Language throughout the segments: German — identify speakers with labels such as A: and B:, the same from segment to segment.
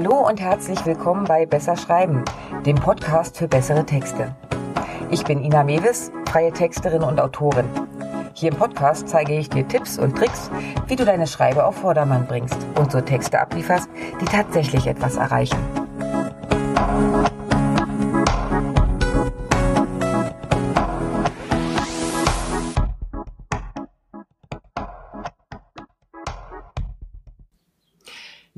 A: Hallo und herzlich willkommen bei Besser Schreiben, dem Podcast für bessere Texte. Ich bin Ina Mewis, freie Texterin und Autorin. Hier im Podcast zeige ich dir Tipps und Tricks, wie du deine Schreibe auf Vordermann bringst und so Texte ablieferst, die tatsächlich etwas erreichen.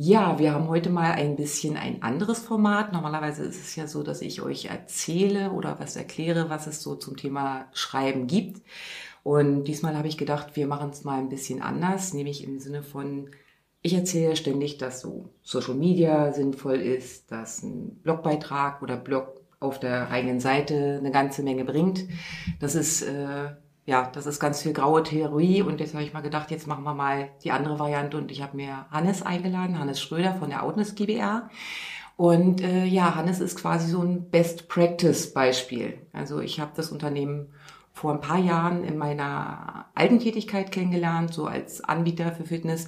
A: Ja, wir haben heute mal ein bisschen ein anderes Format. Normalerweise ist es ja so, dass ich euch erzähle oder was erkläre, was es so zum Thema Schreiben gibt. Und diesmal habe ich gedacht, wir machen es mal ein bisschen anders, nämlich im Sinne von, ich erzähle ständig, dass so Social Media sinnvoll ist, dass ein Blogbeitrag oder Blog auf der eigenen Seite eine ganze Menge bringt. Das ist äh, ja, das ist ganz viel graue Theorie und jetzt habe ich mal gedacht, jetzt machen wir mal die andere Variante und ich habe mir Hannes eingeladen, Hannes Schröder von der Outness GBR. Und äh, ja, Hannes ist quasi so ein Best Practice Beispiel. Also ich habe das Unternehmen vor ein paar Jahren in meiner alten Tätigkeit kennengelernt, so als Anbieter für Fitness.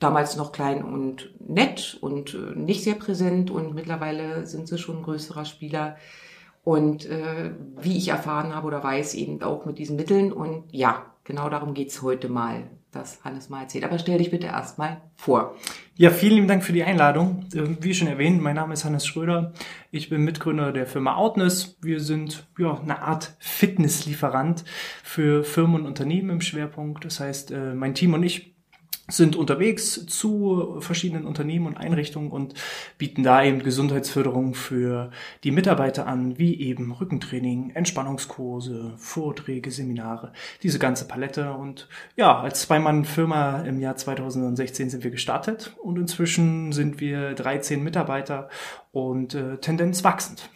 A: Damals noch klein und nett und äh, nicht sehr präsent und mittlerweile sind sie schon ein größerer Spieler und äh, wie ich erfahren habe oder weiß, eben auch mit diesen Mitteln. Und ja, genau darum geht's heute mal, dass Hannes mal erzählt. Aber stell dich bitte erstmal vor.
B: Ja, vielen lieben Dank für die Einladung. Ähm, wie schon erwähnt, mein Name ist Hannes Schröder. Ich bin Mitgründer der Firma Outness. Wir sind ja eine Art Fitnesslieferant für Firmen und Unternehmen im Schwerpunkt. Das heißt, äh, mein Team und ich sind unterwegs zu verschiedenen Unternehmen und Einrichtungen und bieten da eben Gesundheitsförderung für die Mitarbeiter an, wie eben Rückentraining, Entspannungskurse, Vorträge, Seminare, diese ganze Palette. Und ja, als Zweimann-Firma im Jahr 2016 sind wir gestartet und inzwischen sind wir 13 Mitarbeiter und äh, Tendenz wachsend.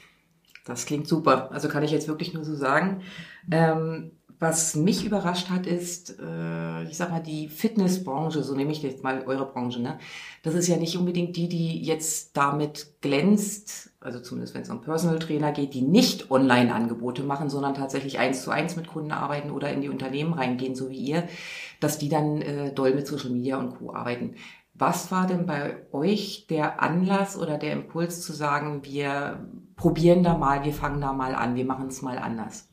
A: Das klingt super. Also kann ich jetzt wirklich nur so sagen. Ähm was mich überrascht hat, ist, äh, ich sag mal, die Fitnessbranche, so nehme ich jetzt mal eure Branche, ne? Das ist ja nicht unbedingt die, die jetzt damit glänzt, also zumindest wenn es um Personal Trainer geht, die nicht Online-Angebote machen, sondern tatsächlich eins zu eins mit Kunden arbeiten oder in die Unternehmen reingehen, so wie ihr, dass die dann äh, doll mit Social Media und Co. arbeiten. Was war denn bei euch der Anlass oder der Impuls zu sagen, wir probieren da mal, wir fangen da mal an, wir machen es mal anders?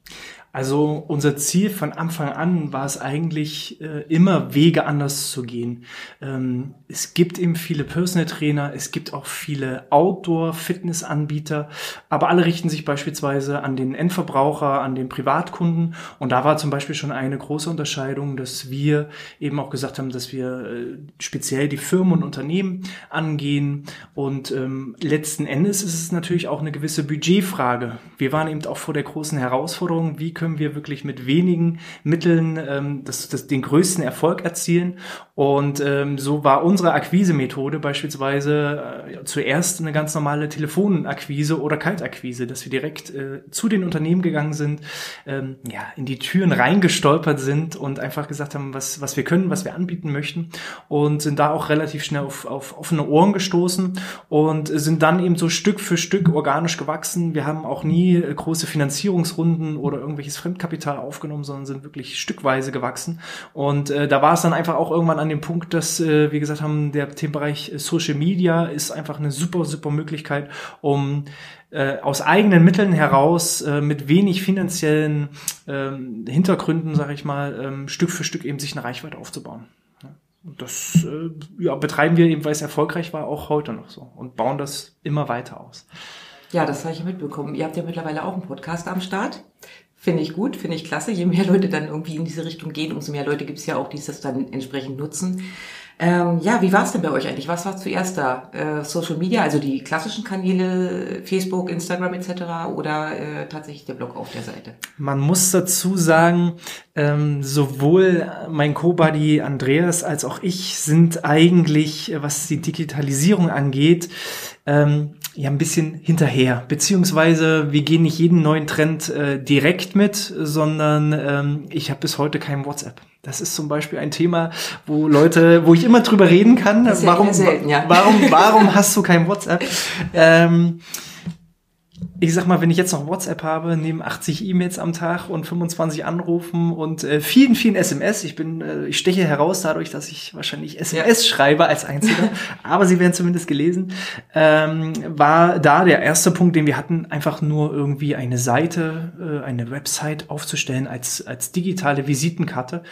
B: Also unser Ziel von Anfang an war es eigentlich äh, immer Wege anders zu gehen. Ähm, es gibt eben viele Personal Trainer, es gibt auch viele Outdoor-Fitness-Anbieter, aber alle richten sich beispielsweise an den Endverbraucher, an den Privatkunden. Und da war zum Beispiel schon eine große Unterscheidung, dass wir eben auch gesagt haben, dass wir äh, speziell die Firmen und Unternehmen angehen. Und ähm, letzten Endes ist es natürlich auch eine gewisse Budgetfrage. Wir waren eben auch vor der großen Herausforderung, wie können wir wirklich mit wenigen Mitteln ähm, das, das, den größten Erfolg erzielen. Und ähm, so war unsere Akquise-Methode beispielsweise äh, zuerst eine ganz normale Telefonakquise oder Kaltakquise, dass wir direkt äh, zu den Unternehmen gegangen sind, ähm, ja, in die Türen reingestolpert sind und einfach gesagt haben, was, was wir können, was wir anbieten möchten und sind da auch relativ schnell auf, auf offene Ohren gestoßen und sind dann eben so Stück für Stück organisch gewachsen. Wir haben auch nie äh, große Finanzierungsrunden oder irgendwelche wirkliches Fremdkapital aufgenommen, sondern sind wirklich stückweise gewachsen. Und äh, da war es dann einfach auch irgendwann an dem Punkt, dass äh, wir gesagt haben, der Themenbereich Social Media ist einfach eine super, super Möglichkeit, um äh, aus eigenen Mitteln heraus äh, mit wenig finanziellen ähm, Hintergründen, sage ich mal, ähm, Stück für Stück eben sich eine Reichweite aufzubauen. Und das äh, ja, betreiben wir eben, weil es erfolgreich war, auch heute noch so und bauen das immer weiter aus.
A: Ja, das habe ich mitbekommen. Ihr habt ja mittlerweile auch einen Podcast am Start. Finde ich gut, finde ich klasse. Je mehr Leute dann irgendwie in diese Richtung gehen, umso mehr Leute gibt es ja auch, die das dann entsprechend nutzen. Ähm, ja, wie war es denn bei euch eigentlich? Was war zuerst da? Äh, Social Media, also die klassischen Kanäle, Facebook, Instagram etc. oder äh, tatsächlich der Blog auf der Seite?
B: Man muss dazu sagen, ähm, sowohl mein Co-Buddy Andreas als auch ich sind eigentlich, was die Digitalisierung angeht, ähm, ja ein bisschen hinterher, beziehungsweise wir gehen nicht jeden neuen Trend äh, direkt mit, sondern ähm, ich habe bis heute kein WhatsApp. Das ist zum Beispiel ein Thema, wo Leute, wo ich immer drüber reden kann. warum, selten, ja. warum, warum hast du kein WhatsApp? Ähm, ich sag mal, wenn ich jetzt noch WhatsApp habe, neben 80 E-Mails am Tag und 25 Anrufen und äh, vielen, vielen SMS, ich bin, äh, ich steche heraus dadurch, dass ich wahrscheinlich SMS ja. schreibe als Einziger, aber sie werden zumindest gelesen, ähm, war da der erste Punkt, den wir hatten, einfach nur irgendwie eine Seite, äh, eine Website aufzustellen als, als digitale Visitenkarte,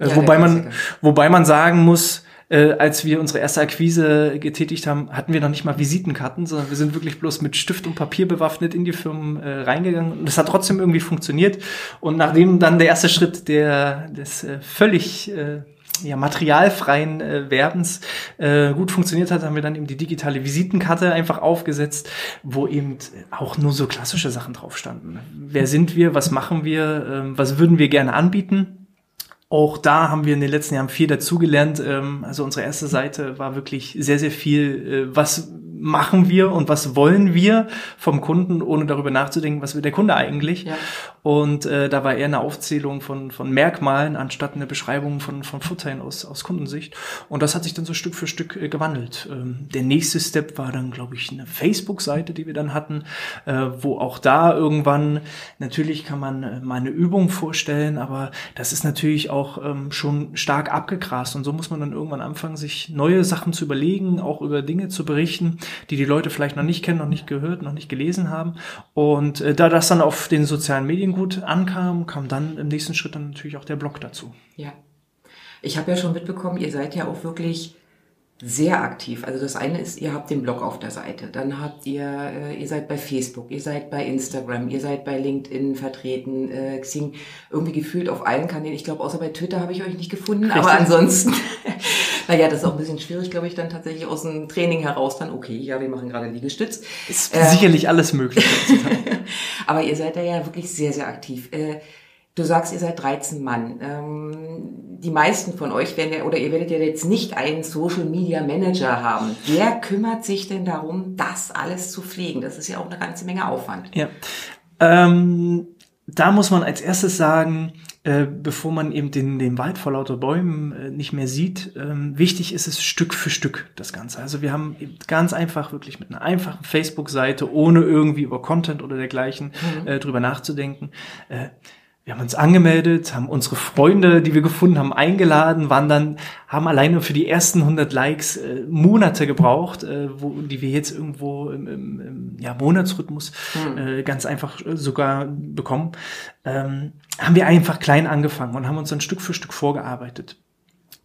B: äh, ja, wobei man, wobei man sagen muss, äh, als wir unsere erste Akquise getätigt haben, hatten wir noch nicht mal Visitenkarten, sondern wir sind wirklich bloß mit Stift und Papier bewaffnet in die Firmen äh, reingegangen. Und es hat trotzdem irgendwie funktioniert. Und nachdem dann der erste Schritt der, des äh, völlig äh, ja, materialfreien äh, Werbens äh, gut funktioniert hat, haben wir dann eben die digitale Visitenkarte einfach aufgesetzt, wo eben auch nur so klassische Sachen drauf standen. Wer sind wir? Was machen wir? Ähm, was würden wir gerne anbieten? Auch da haben wir in den letzten Jahren viel dazugelernt. Ähm, also unsere erste Seite war wirklich sehr, sehr viel, äh, was machen wir und was wollen wir vom Kunden, ohne darüber nachzudenken, was will der Kunde eigentlich. Ja. Und äh, da war eher eine Aufzählung von, von Merkmalen anstatt eine Beschreibung von, von Vorteilen aus, aus Kundensicht. Und das hat sich dann so Stück für Stück äh, gewandelt. Ähm, der nächste Step war dann, glaube ich, eine Facebook-Seite, die wir dann hatten, äh, wo auch da irgendwann, natürlich kann man äh, mal eine Übung vorstellen, aber das ist natürlich auch ähm, schon stark abgegrast. Und so muss man dann irgendwann anfangen, sich neue Sachen zu überlegen, auch über Dinge zu berichten, die die Leute vielleicht noch nicht kennen, noch nicht gehört, noch nicht gelesen haben. Und äh, da das dann auf den sozialen Medien gut ankam, kam dann im nächsten Schritt dann natürlich auch der Blog dazu.
A: Ja. Ich habe ja schon mitbekommen, ihr seid ja auch wirklich sehr aktiv. Also das eine ist, ihr habt den Blog auf der Seite, dann habt ihr, äh, ihr seid bei Facebook, ihr seid bei Instagram, ihr seid bei LinkedIn vertreten, äh, Xing, irgendwie gefühlt auf allen Kanälen. Ich glaube, außer bei Twitter habe ich euch nicht gefunden, Richtig. aber ansonsten, naja, das ist auch ein bisschen schwierig, glaube ich, dann tatsächlich aus dem Training heraus dann, okay, ja, wir machen gerade Liegestütz.
B: Ist äh, sicherlich alles möglich.
A: aber ihr seid da ja wirklich sehr, sehr aktiv. Äh, Du sagst, ihr seid 13 Mann. Ähm, die meisten von euch werden ja, oder ihr werdet ja jetzt nicht einen Social Media Manager haben. Wer kümmert sich denn darum, das alles zu pflegen? Das ist ja auch eine ganze Menge Aufwand.
B: Ja. Ähm, da muss man als erstes sagen, äh, bevor man eben den, den Wald vor lauter Bäumen äh, nicht mehr sieht, ähm, wichtig ist es Stück für Stück das Ganze. Also wir haben ganz einfach wirklich mit einer einfachen Facebook-Seite, ohne irgendwie über Content oder dergleichen mhm. äh, drüber nachzudenken, äh, wir haben uns angemeldet, haben unsere Freunde, die wir gefunden haben, eingeladen, waren dann, haben alleine für die ersten 100 Likes äh, Monate gebraucht, äh, wo, die wir jetzt irgendwo im, im, im ja, Monatsrhythmus hm. äh, ganz einfach äh, sogar bekommen. Ähm, haben wir einfach klein angefangen und haben uns dann Stück für Stück vorgearbeitet.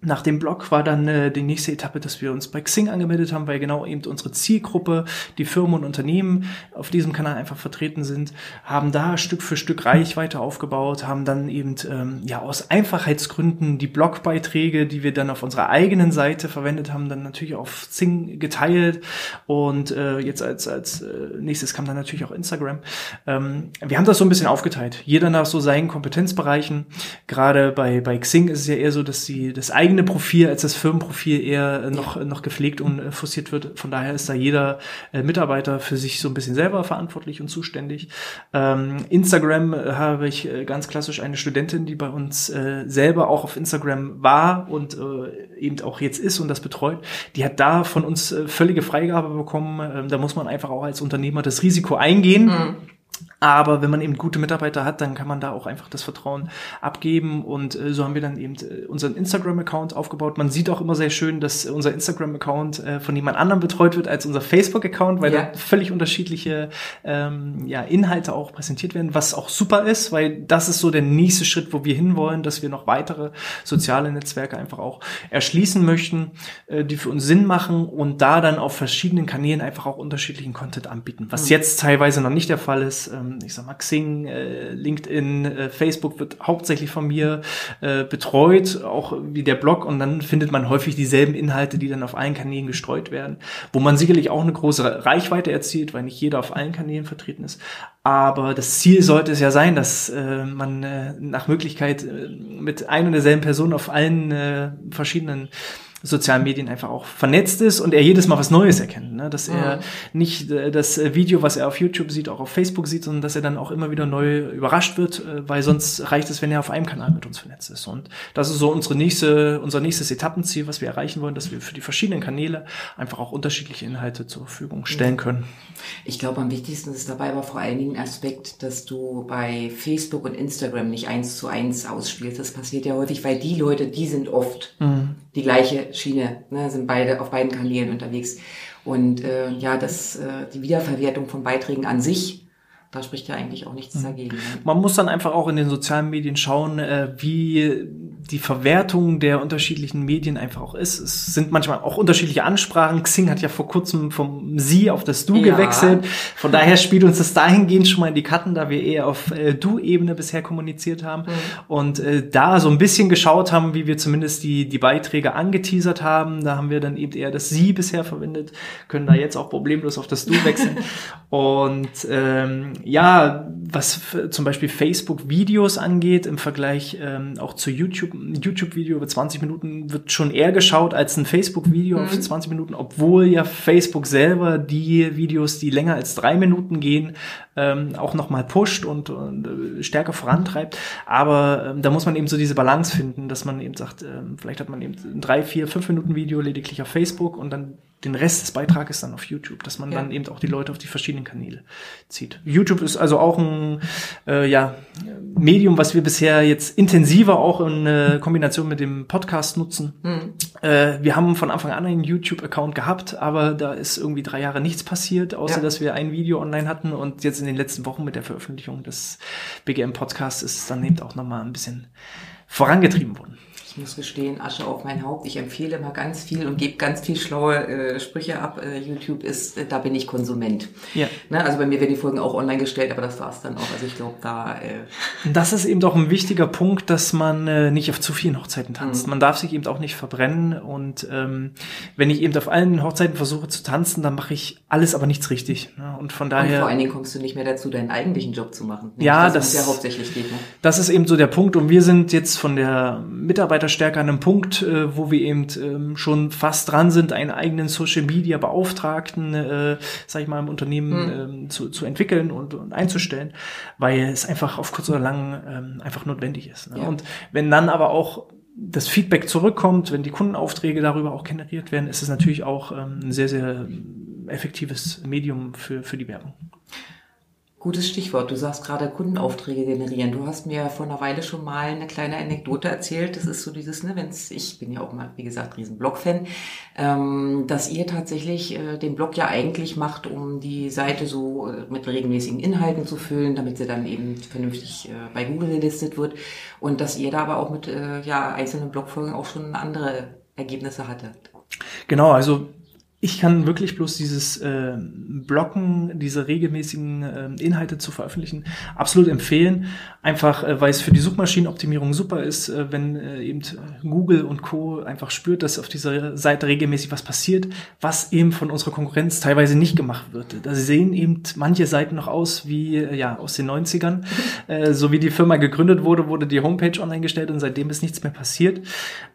B: Nach dem Blog war dann äh, die nächste Etappe, dass wir uns bei Xing angemeldet haben, weil genau eben unsere Zielgruppe, die Firmen und Unternehmen auf diesem Kanal einfach vertreten sind, haben da Stück für Stück Reichweite aufgebaut, haben dann eben ähm, ja aus Einfachheitsgründen die Blogbeiträge, die wir dann auf unserer eigenen Seite verwendet haben, dann natürlich auf Xing geteilt und äh, jetzt als als äh, nächstes kam dann natürlich auch Instagram. Ähm, wir haben das so ein bisschen aufgeteilt, jeder nach so seinen Kompetenzbereichen. Gerade bei bei Xing ist es ja eher so, dass sie das eigene eigene Profil als das Firmenprofil eher äh, noch, noch gepflegt und äh, forciert wird. Von daher ist da jeder äh, Mitarbeiter für sich so ein bisschen selber verantwortlich und zuständig. Ähm, Instagram habe ich ganz klassisch eine Studentin, die bei uns selber auch auf Instagram war und eben auch jetzt ist und das betreut. Die hat da von uns völlige Freigabe bekommen. Ähm, da muss man einfach auch als Unternehmer das Risiko eingehen. Mhm aber wenn man eben gute Mitarbeiter hat, dann kann man da auch einfach das Vertrauen abgeben. Und äh, so haben wir dann eben äh, unseren Instagram-Account aufgebaut. Man sieht auch immer sehr schön, dass unser Instagram-Account äh, von jemand anderem betreut wird als unser Facebook-Account, weil ja. da völlig unterschiedliche ähm, ja, Inhalte auch präsentiert werden, was auch super ist, weil das ist so der nächste Schritt, wo wir hinwollen, dass wir noch weitere soziale Netzwerke einfach auch erschließen möchten, äh, die für uns Sinn machen und da dann auf verschiedenen Kanälen einfach auch unterschiedlichen Content anbieten, was mhm. jetzt teilweise noch nicht der Fall ist ähm, ich sag mal, Xing, äh, LinkedIn, äh, Facebook wird hauptsächlich von mir äh, betreut, auch wie der Blog und dann findet man häufig dieselben Inhalte, die dann auf allen Kanälen gestreut werden, wo man sicherlich auch eine große Reichweite erzielt, weil nicht jeder auf allen Kanälen vertreten ist. Aber das Ziel sollte es ja sein, dass äh, man äh, nach Möglichkeit äh, mit ein und derselben Person auf allen äh, verschiedenen sozialen Medien einfach auch vernetzt ist und er jedes Mal was Neues erkennt. Ne? Dass er mhm. nicht äh, das Video, was er auf YouTube sieht, auch auf Facebook sieht, sondern dass er dann auch immer wieder neu überrascht wird, äh, weil sonst reicht es, wenn er auf einem Kanal mit uns vernetzt ist. Und das ist so unsere nächste, unser nächstes Etappenziel, was wir erreichen wollen, dass wir für die verschiedenen Kanäle einfach auch unterschiedliche Inhalte zur Verfügung stellen können.
A: Ich glaube, am wichtigsten ist dabei aber vor allen Dingen ein Aspekt, dass du bei Facebook und Instagram nicht eins zu eins ausspielst. Das passiert ja häufig, weil die Leute, die sind oft mhm. Die gleiche Schiene, ne, sind beide auf beiden Kanälen unterwegs. Und äh, ja, das, äh, die Wiederverwertung von Beiträgen an sich da spricht ja eigentlich auch nichts mhm. dagegen. Ne?
B: Man muss dann einfach auch in den sozialen Medien schauen, äh, wie die Verwertung der unterschiedlichen Medien einfach auch ist. Es sind manchmal auch unterschiedliche Ansprachen. Xing hat ja vor kurzem vom Sie auf das Du ja. gewechselt. Von daher spielt uns das dahingehend schon mal in die Karten, da wir eher auf äh, Du-Ebene bisher kommuniziert haben mhm. und äh, da so ein bisschen geschaut haben, wie wir zumindest die, die Beiträge angeteasert haben. Da haben wir dann eben eher das Sie bisher verwendet, können da jetzt auch problemlos auf das Du wechseln. und ähm, ja, was zum Beispiel Facebook-Videos angeht, im Vergleich ähm, auch zu YouTube, YouTube-Video über 20 Minuten wird schon eher geschaut als ein Facebook-Video mhm. auf 20 Minuten, obwohl ja Facebook selber die Videos, die länger als drei Minuten gehen, ähm, auch nochmal pusht und, und äh, stärker vorantreibt. Aber ähm, da muss man eben so diese Balance finden, dass man eben sagt, ähm, vielleicht hat man eben ein drei, vier, fünf Minuten Video lediglich auf Facebook und dann den Rest des Beitrages dann auf YouTube, dass man ja. dann eben auch die Leute auf die verschiedenen Kanäle zieht. YouTube ist also auch ein äh, ja, Medium, was wir bisher jetzt intensiver auch in äh, Kombination mit dem Podcast nutzen. Mhm. Äh, wir haben von Anfang an einen YouTube-Account gehabt, aber da ist irgendwie drei Jahre nichts passiert, außer ja. dass wir ein Video online hatten und jetzt in den letzten Wochen mit der Veröffentlichung des BGM-Podcasts ist es dann eben auch nochmal ein bisschen vorangetrieben worden
A: ich muss gestehen, Asche auf mein Haupt. Ich empfehle immer ganz viel und gebe ganz viel schlaue äh, Sprüche ab. Äh, YouTube ist, äh, da bin ich Konsument. Ja. Ne? Also bei mir werden die Folgen auch online gestellt, aber das war's dann auch. Also ich glaube, da. Äh
B: das ist eben doch ein wichtiger Punkt, dass man äh, nicht auf zu vielen Hochzeiten tanzt. Mhm. Man darf sich eben auch nicht verbrennen. Und ähm, wenn ich eben auf allen Hochzeiten versuche zu tanzen, dann mache ich alles, aber nichts richtig. Ne? Und von daher. Und
A: vor allen Dingen kommst du nicht mehr dazu, deinen eigentlichen Job zu machen.
B: Ja, das, das ja hauptsächlich geht. Ne? Das ist eben so der Punkt. Und wir sind jetzt von der Mitarbeiter Mitarbeiterstärke an einem Punkt, äh, wo wir eben ähm, schon fast dran sind, einen eigenen Social Media Beauftragten, äh, sag ich mal, im Unternehmen mhm. ähm, zu, zu entwickeln und, und einzustellen, weil es einfach auf kurz oder lang ähm, einfach notwendig ist. Ne? Ja. Und wenn dann aber auch das Feedback zurückkommt, wenn die Kundenaufträge darüber auch generiert werden, ist es natürlich auch ähm, ein sehr, sehr effektives Medium für, für die Werbung.
A: Gutes Stichwort. Du sagst gerade Kundenaufträge generieren. Du hast mir vor einer Weile schon mal eine kleine Anekdote erzählt. Das ist so dieses, ne, wenn's, ich bin ja auch mal, wie gesagt, riesen Blog-Fan, ähm, dass ihr tatsächlich äh, den Blog ja eigentlich macht, um die Seite so äh, mit regelmäßigen Inhalten zu füllen, damit sie dann eben vernünftig äh, bei Google gelistet wird. Und dass ihr da aber auch mit äh, ja, einzelnen Blogfolgen auch schon andere Ergebnisse hattet.
B: Genau, also ich kann wirklich bloß dieses äh, Blocken, diese regelmäßigen äh, Inhalte zu veröffentlichen, absolut empfehlen. Einfach, äh, weil es für die Suchmaschinenoptimierung super ist, äh, wenn äh, eben Google und Co. einfach spürt, dass auf dieser Seite regelmäßig was passiert, was eben von unserer Konkurrenz teilweise nicht gemacht wird. Da sehen eben manche Seiten noch aus wie äh, ja aus den 90ern. Äh, so wie die Firma gegründet wurde, wurde die Homepage online gestellt und seitdem ist nichts mehr passiert.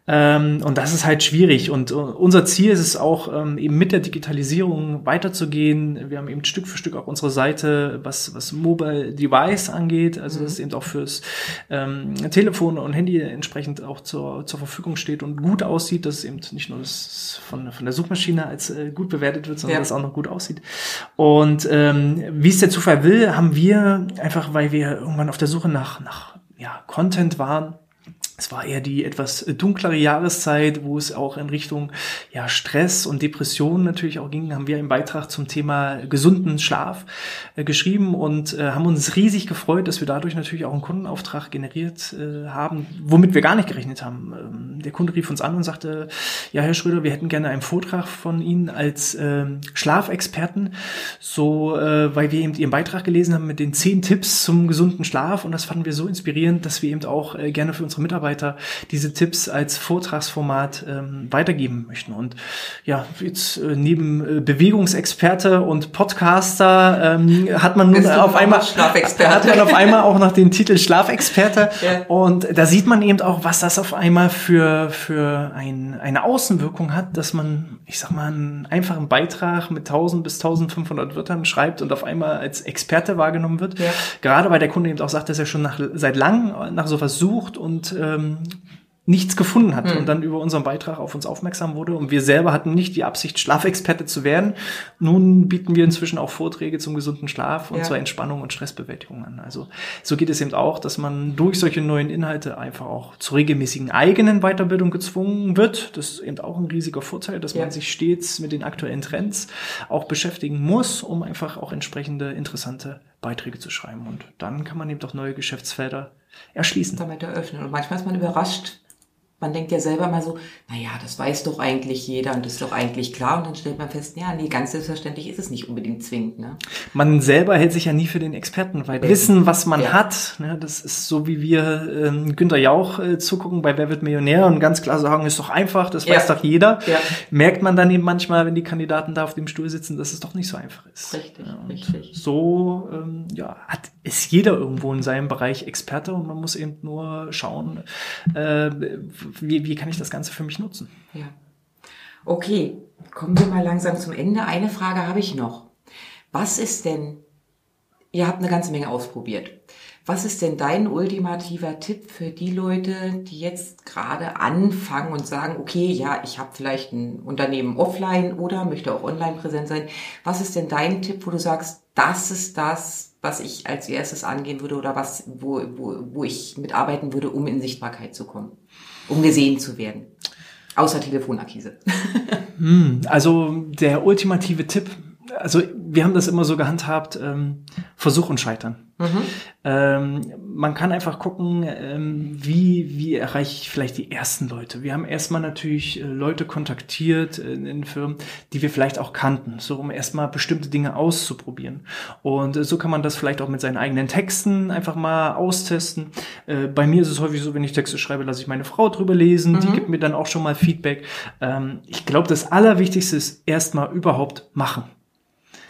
B: Ähm, und das ist halt schwierig. Und uh, unser Ziel ist es auch, ähm, eben mit der Digitalisierung weiterzugehen. Wir haben eben Stück für Stück auch unsere Seite, was, was Mobile Device angeht, also mhm. dass eben auch fürs ähm, Telefon und Handy entsprechend auch zur, zur Verfügung steht und gut aussieht, dass eben nicht nur das von, von der Suchmaschine als äh, gut bewertet wird, sondern ja. dass es auch noch gut aussieht. Und ähm, wie es der Zufall will, haben wir einfach, weil wir irgendwann auf der Suche nach, nach ja, Content waren, es war eher die etwas dunklere Jahreszeit, wo es auch in Richtung ja, Stress und Depressionen natürlich auch ging. Haben wir einen Beitrag zum Thema gesunden Schlaf äh, geschrieben und äh, haben uns riesig gefreut, dass wir dadurch natürlich auch einen Kundenauftrag generiert äh, haben, womit wir gar nicht gerechnet haben. Ähm, der Kunde rief uns an und sagte, ja, Herr Schröder, wir hätten gerne einen Vortrag von Ihnen als äh, Schlafexperten, so, äh, weil wir eben Ihren Beitrag gelesen haben mit den zehn Tipps zum gesunden Schlaf und das fanden wir so inspirierend, dass wir eben auch äh, gerne für unsere Mitarbeiter weiter diese Tipps als Vortragsformat ähm, weitergeben möchten. Und ja, jetzt äh, neben äh, Bewegungsexperte und Podcaster ähm, hat man nun auf einmal hat man auf einmal auch noch den Titel Schlafexperte.
A: Ja.
B: Und da sieht man eben auch, was das auf einmal für, für ein, eine Außenwirkung hat, dass man, ich sag mal, einen einfachen Beitrag mit 1000 bis 1500 Wörtern schreibt und auf einmal als Experte wahrgenommen wird.
A: Ja.
B: Gerade weil der Kunde eben auch sagt, dass er schon nach, seit langem nach sowas sucht und ähm, nichts gefunden hat
A: Hm.
B: und dann über unseren Beitrag auf uns aufmerksam wurde. Und wir selber hatten nicht die Absicht, Schlafexperte zu werden. Nun bieten wir inzwischen auch Vorträge zum gesunden Schlaf und
A: Ja.
B: zur Entspannung und Stressbewältigung an. Also so geht es eben auch, dass man durch solche neuen Inhalte einfach auch zur regelmäßigen eigenen Weiterbildung gezwungen wird. Das ist eben auch ein riesiger Vorteil, dass
A: Ja.
B: man sich stets mit den aktuellen Trends auch beschäftigen muss, um einfach auch entsprechende interessante Beiträge zu schreiben. Und dann kann man eben auch neue Geschäftsfelder erschließen.
A: damit eröffnen. Und manchmal ist man überrascht. Man denkt ja selber mal so, naja, das weiß doch eigentlich jeder und das ist doch eigentlich klar. Und dann stellt man fest, ja, nee, ganz selbstverständlich ist es nicht unbedingt zwingend. Ne?
B: Man selber hält sich ja nie für den Experten, weil Wissen, was man
A: Ja.
B: hat, ne, das ist so wie wir ähm, Günter Jauch äh, zugucken bei Wer wird Millionär und ganz klar sagen, ist doch einfach, das
A: Ja.
B: weiß doch jeder.
A: Ja.
B: Merkt man dann eben manchmal, wenn die Kandidaten da auf dem Stuhl sitzen, dass es doch nicht so einfach ist.
A: Richtig, richtig.
B: So ähm, ja, hat, ist jeder irgendwo in seinem Bereich Experte und man muss eben nur schauen, äh, wie, wie kann ich das Ganze für mich nutzen.
A: Ja. Okay, kommen wir mal langsam zum Ende. Eine Frage habe ich noch. Was ist denn, ihr habt eine ganze Menge ausprobiert. Was ist denn dein ultimativer Tipp für die Leute, die jetzt gerade anfangen und sagen, okay, ja, ich habe vielleicht ein Unternehmen offline oder möchte auch online präsent sein. Was ist denn dein Tipp, wo du sagst, das ist das, was ich als erstes angehen würde oder was, wo, wo, wo ich mitarbeiten würde, um in Sichtbarkeit zu kommen, um gesehen zu werden? Außer Telefonakquise.
B: Hm, also der ultimative Tipp, also wir haben das immer so gehandhabt, ähm, Versuch und Scheitern. Ähm, man kann einfach gucken, ähm, wie, wie erreiche ich vielleicht die ersten Leute. Wir haben erstmal natürlich äh, Leute kontaktiert äh, in Firmen, die wir vielleicht auch kannten, so um erstmal bestimmte Dinge auszuprobieren. Und äh, so kann man das vielleicht auch mit seinen eigenen Texten einfach mal austesten. Äh, bei mir ist es häufig so, wenn ich Texte schreibe, lasse ich meine Frau drüber lesen, die gibt mir dann auch schon mal Feedback. Ähm, ich glaube, das Allerwichtigste ist erstmal überhaupt machen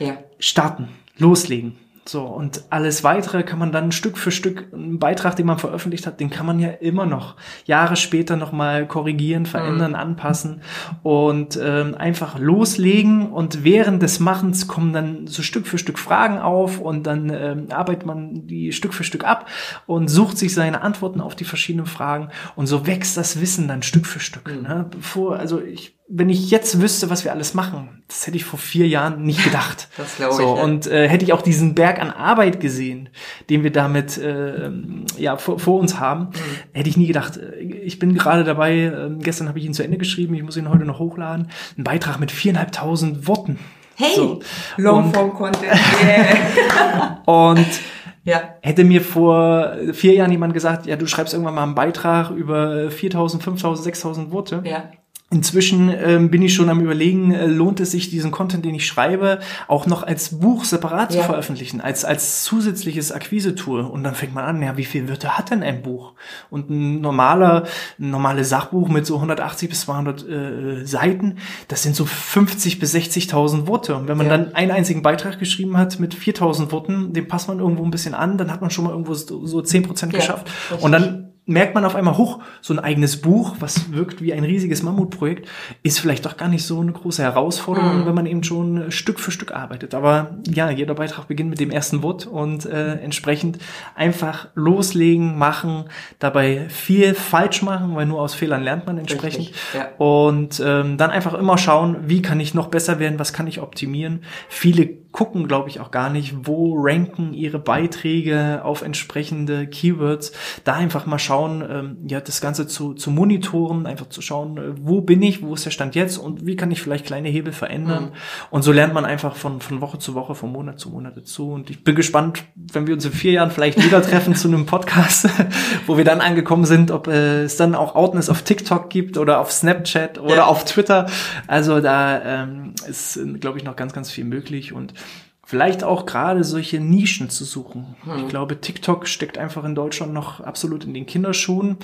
A: Ja.
B: starten, loslegen. So, und alles weitere kann man dann Stück für Stück, einen Beitrag, den man veröffentlicht hat, den kann man ja immer noch Jahre später nochmal korrigieren, verändern, anpassen und ähm, einfach loslegen. Und während des Machens kommen dann so Stück für Stück Fragen auf und dann ähm, arbeitet man die Stück für Stück ab und sucht sich seine Antworten auf die verschiedenen Fragen. Und so wächst das Wissen dann Stück für Stück. Ne? Bevor, also ich wenn ich jetzt wüsste, was wir alles machen, das hätte ich vor vier Jahren nicht gedacht.
A: Das glaube
B: so,
A: ich, ja.
B: Und äh, hätte ich auch diesen Berg an Arbeit gesehen, den wir damit äh, ja, vor, vor uns haben,
A: Mhm.
B: hätte ich nie gedacht. äh, Ich bin gerade dabei, äh, gestern habe ich ihn zu Ende geschrieben, ich muss ihn heute noch hochladen, ein Beitrag mit viereinhalbtausend Worten.
A: Hey,
B: So.
A: Longform Content. Yeah.
B: Und
A: ja.
B: Hätte mir vor vier Jahren jemand gesagt, ja, du schreibst irgendwann mal einen Beitrag über 4000, 5000, 6000 Worte.
A: Ja.
B: Inzwischen ähm, bin ich schon am überlegen, äh, lohnt es sich, diesen Content, den ich schreibe, auch noch als Buch separat
A: Ja.
B: zu veröffentlichen, als, als zusätzliches Akquise-Tool. Und dann fängt man an, ja, wie viel Wörter hat denn ein Buch? Und ein normaler, ein normales Sachbuch mit so 180 bis 200 äh, Seiten, das sind so 50 bis 60.000 Worte. Und wenn man
A: Ja.
B: dann einen einzigen Beitrag geschrieben hat mit 4.000 Worten, den passt man irgendwo ein bisschen an, dann hat man schon mal irgendwo so so 10 Prozent
A: Ja,
B: geschafft.
A: richtig.
B: Und dann merkt man auf einmal, hoch, so ein eigenes Buch, was wirkt wie ein riesiges Mammutprojekt, ist vielleicht doch gar nicht so eine große Herausforderung, wenn man eben schon Stück für Stück arbeitet. Aber ja, jeder Beitrag beginnt mit dem ersten Wort und äh, entsprechend einfach loslegen, machen, dabei viel falsch machen, weil nur aus Fehlern lernt man entsprechend.
A: Richtig, ja.
B: Und ähm, dann einfach immer schauen, wie kann ich noch besser werden, was kann ich optimieren. Viele gucken, glaube ich, auch gar nicht, wo ranken ihre Beiträge auf entsprechende Keywords. Da einfach mal schauen, ähm, ja, das Ganze zu, zu monitoren, einfach zu schauen, äh, wo bin ich, wo ist der Stand jetzt und wie kann ich vielleicht kleine Hebel verändern. Und so lernt man einfach von, von Woche zu Woche, von Monat zu Monat dazu. Und ich bin gespannt, wenn wir uns in vier Jahren vielleicht wieder treffen zu einem Podcast, wo wir dann angekommen sind, ob äh, es dann auch Outness auf TikTok gibt oder auf Snapchat oder
A: Ja.
B: auf Twitter. Also da ähm, ist, glaube ich, noch ganz, ganz viel möglich und vielleicht auch gerade solche Nischen zu suchen. Ich glaube, TikTok steckt einfach in Deutschland noch absolut in den Kinderschuhen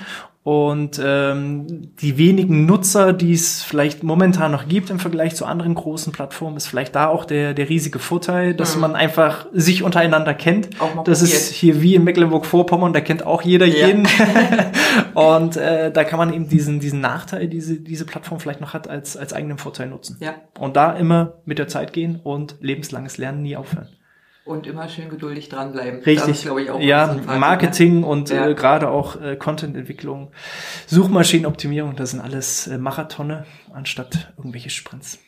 B: Und ähm, die wenigen Nutzer, die es vielleicht momentan noch gibt im Vergleich zu anderen großen Plattformen, ist vielleicht da auch der, der riesige Vorteil, dass mhm. man einfach sich untereinander kennt. Das ist hier wie in Mecklenburg-Vorpommern, da kennt auch jeder ja. jeden. und äh, da kann man eben diesen, diesen Nachteil, diese, diese Plattform vielleicht noch hat, als, als eigenen Vorteil nutzen. Ja. Und da immer mit der Zeit gehen und lebenslanges Lernen nie aufhören.
A: Und immer schön geduldig dranbleiben.
B: Richtig. Das ich, auch ja, Marketing ne? und ja. äh, gerade auch äh, Contententwicklung, Suchmaschinenoptimierung, das sind alles äh, Marathone anstatt irgendwelche Sprints.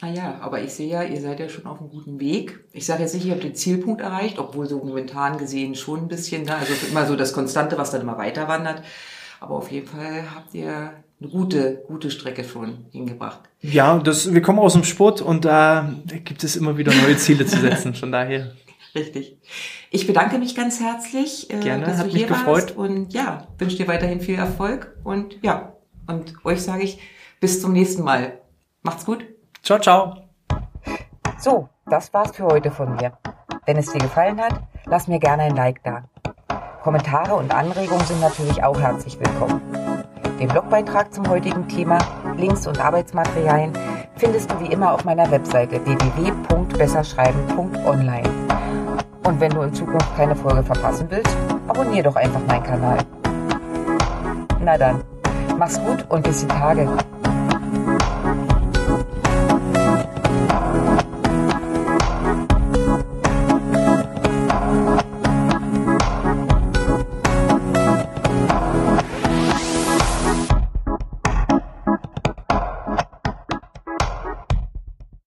A: Naja, ah aber ich sehe ja, ihr seid ja schon auf einem guten Weg. Ich sage jetzt nicht, ihr habt den Zielpunkt erreicht, obwohl so momentan gesehen schon ein bisschen, ne? also immer so das Konstante, was dann immer weiter wandert. Aber auf jeden Fall habt ihr eine gute, gute Strecke schon hingebracht.
B: Ja, das, wir kommen aus dem Sport und da gibt es immer wieder neue Ziele zu setzen. Von daher
A: Richtig. Ich bedanke mich ganz herzlich,
B: äh, Gerne, dass hat du hier mich gefreut.
A: und ja, wünsche dir weiterhin viel Erfolg und ja, und euch sage ich bis zum nächsten Mal. Macht's gut.
B: Ciao, ciao.
A: So, das war's für heute von mir. Wenn es dir gefallen hat, lass mir gerne ein Like da. Kommentare und Anregungen sind natürlich auch herzlich willkommen. Den Blogbeitrag zum heutigen Thema, Links und Arbeitsmaterialien findest du wie immer auf meiner Webseite www.besserschreiben.online. Und wenn du in Zukunft keine Folge verpassen willst, abonnier doch einfach meinen Kanal. Na dann, mach's gut und bis die Tage.